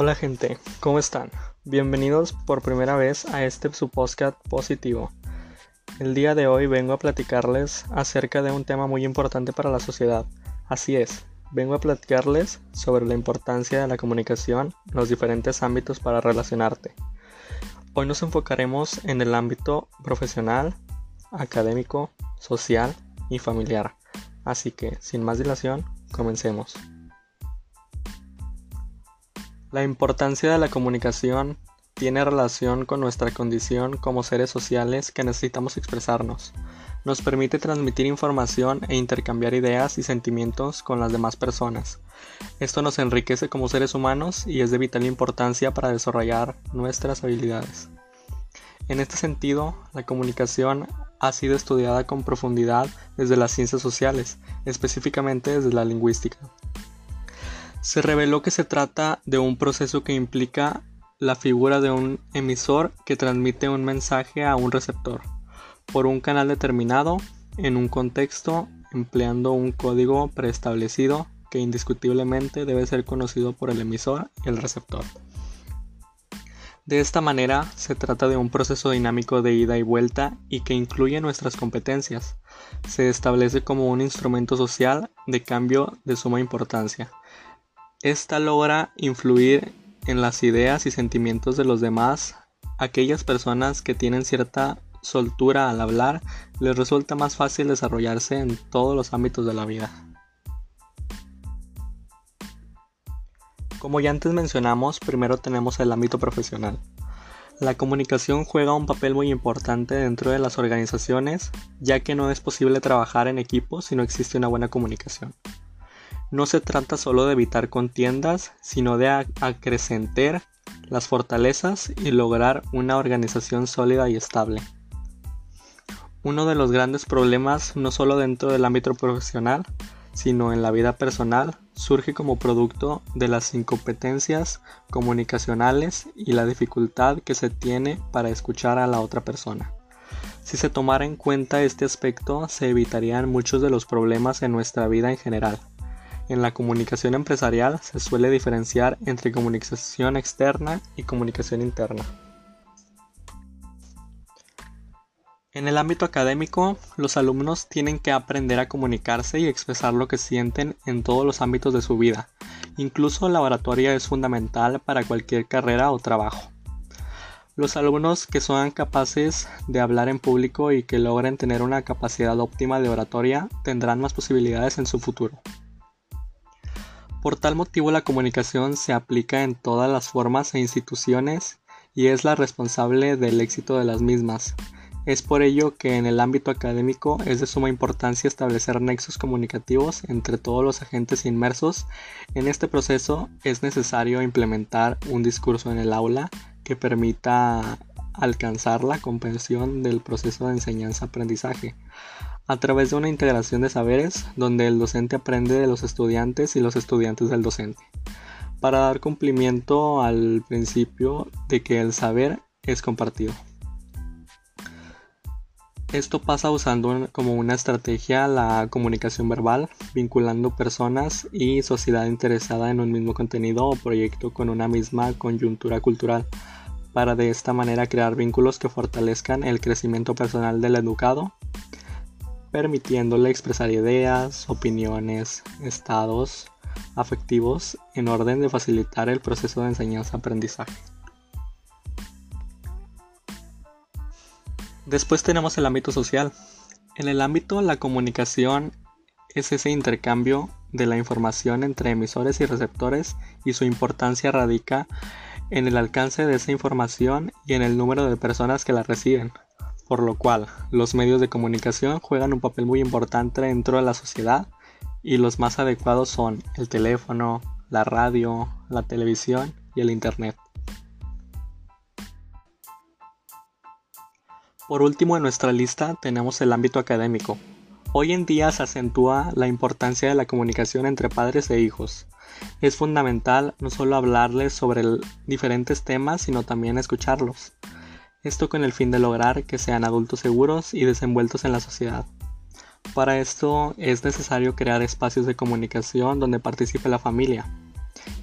Hola gente, ¿cómo están? Bienvenidos por primera vez a este su positivo. El día de hoy vengo a platicarles acerca de un tema muy importante para la sociedad. Así es, vengo a platicarles sobre la importancia de la comunicación en los diferentes ámbitos para relacionarte. Hoy nos enfocaremos en el ámbito profesional, académico, social y familiar. Así que, sin más dilación, comencemos. La importancia de la comunicación tiene relación con nuestra condición como seres sociales que necesitamos expresarnos. Nos permite transmitir información e intercambiar ideas y sentimientos con las demás personas. Esto nos enriquece como seres humanos y es de vital importancia para desarrollar nuestras habilidades. En este sentido, la comunicación ha sido estudiada con profundidad desde las ciencias sociales, específicamente desde la lingüística se reveló que se trata de un proceso que implica la figura de un emisor que transmite un mensaje a un receptor por un canal determinado en un contexto empleando un código preestablecido que indiscutiblemente debe ser conocido por el emisor y el receptor. De esta manera se trata de un proceso dinámico de ida y vuelta y que incluye nuestras competencias. Se establece como un instrumento social de cambio de suma importancia esta logra influir en las ideas y sentimientos de los demás. Aquellas personas que tienen cierta soltura al hablar les resulta más fácil desarrollarse en todos los ámbitos de la vida. Como ya antes mencionamos, primero tenemos el ámbito profesional. La comunicación juega un papel muy importante dentro de las organizaciones, ya que no es posible trabajar en equipo si no existe una buena comunicación. No se trata solo de evitar contiendas, sino de acrecentar las fortalezas y lograr una organización sólida y estable. Uno de los grandes problemas, no solo dentro del ámbito profesional, sino en la vida personal, surge como producto de las incompetencias comunicacionales y la dificultad que se tiene para escuchar a la otra persona. Si se tomara en cuenta este aspecto, se evitarían muchos de los problemas en nuestra vida en general. En la comunicación empresarial se suele diferenciar entre comunicación externa y comunicación interna. En el ámbito académico, los alumnos tienen que aprender a comunicarse y expresar lo que sienten en todos los ámbitos de su vida. Incluso la oratoria es fundamental para cualquier carrera o trabajo. Los alumnos que son capaces de hablar en público y que logren tener una capacidad óptima de oratoria tendrán más posibilidades en su futuro. Por tal motivo la comunicación se aplica en todas las formas e instituciones y es la responsable del éxito de las mismas. Es por ello que en el ámbito académico es de suma importancia establecer nexos comunicativos entre todos los agentes inmersos. En este proceso es necesario implementar un discurso en el aula que permita alcanzar la comprensión del proceso de enseñanza-aprendizaje a través de una integración de saberes donde el docente aprende de los estudiantes y los estudiantes del docente, para dar cumplimiento al principio de que el saber es compartido. Esto pasa usando como una estrategia la comunicación verbal, vinculando personas y sociedad interesada en un mismo contenido o proyecto con una misma coyuntura cultural, para de esta manera crear vínculos que fortalezcan el crecimiento personal del educado permitiéndole expresar ideas, opiniones, estados afectivos en orden de facilitar el proceso de enseñanza-aprendizaje. Después tenemos el ámbito social. En el ámbito la comunicación es ese intercambio de la información entre emisores y receptores y su importancia radica en el alcance de esa información y en el número de personas que la reciben por lo cual los medios de comunicación juegan un papel muy importante dentro de la sociedad y los más adecuados son el teléfono, la radio, la televisión y el Internet. Por último en nuestra lista tenemos el ámbito académico. Hoy en día se acentúa la importancia de la comunicación entre padres e hijos. Es fundamental no solo hablarles sobre diferentes temas, sino también escucharlos esto con el fin de lograr que sean adultos seguros y desenvueltos en la sociedad. Para esto es necesario crear espacios de comunicación donde participe la familia.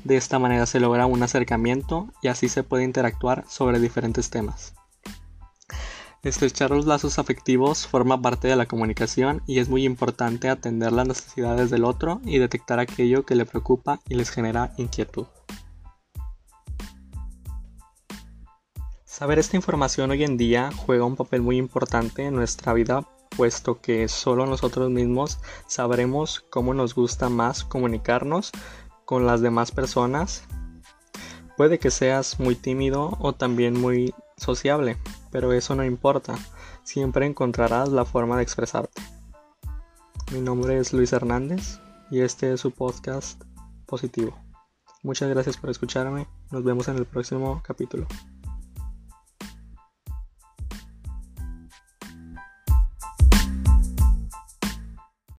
De esta manera se logra un acercamiento y así se puede interactuar sobre diferentes temas. Estrechar los lazos afectivos forma parte de la comunicación y es muy importante atender las necesidades del otro y detectar aquello que le preocupa y les genera inquietud. Saber esta información hoy en día juega un papel muy importante en nuestra vida puesto que solo nosotros mismos sabremos cómo nos gusta más comunicarnos con las demás personas. Puede que seas muy tímido o también muy sociable, pero eso no importa, siempre encontrarás la forma de expresarte. Mi nombre es Luis Hernández y este es su podcast positivo. Muchas gracias por escucharme, nos vemos en el próximo capítulo.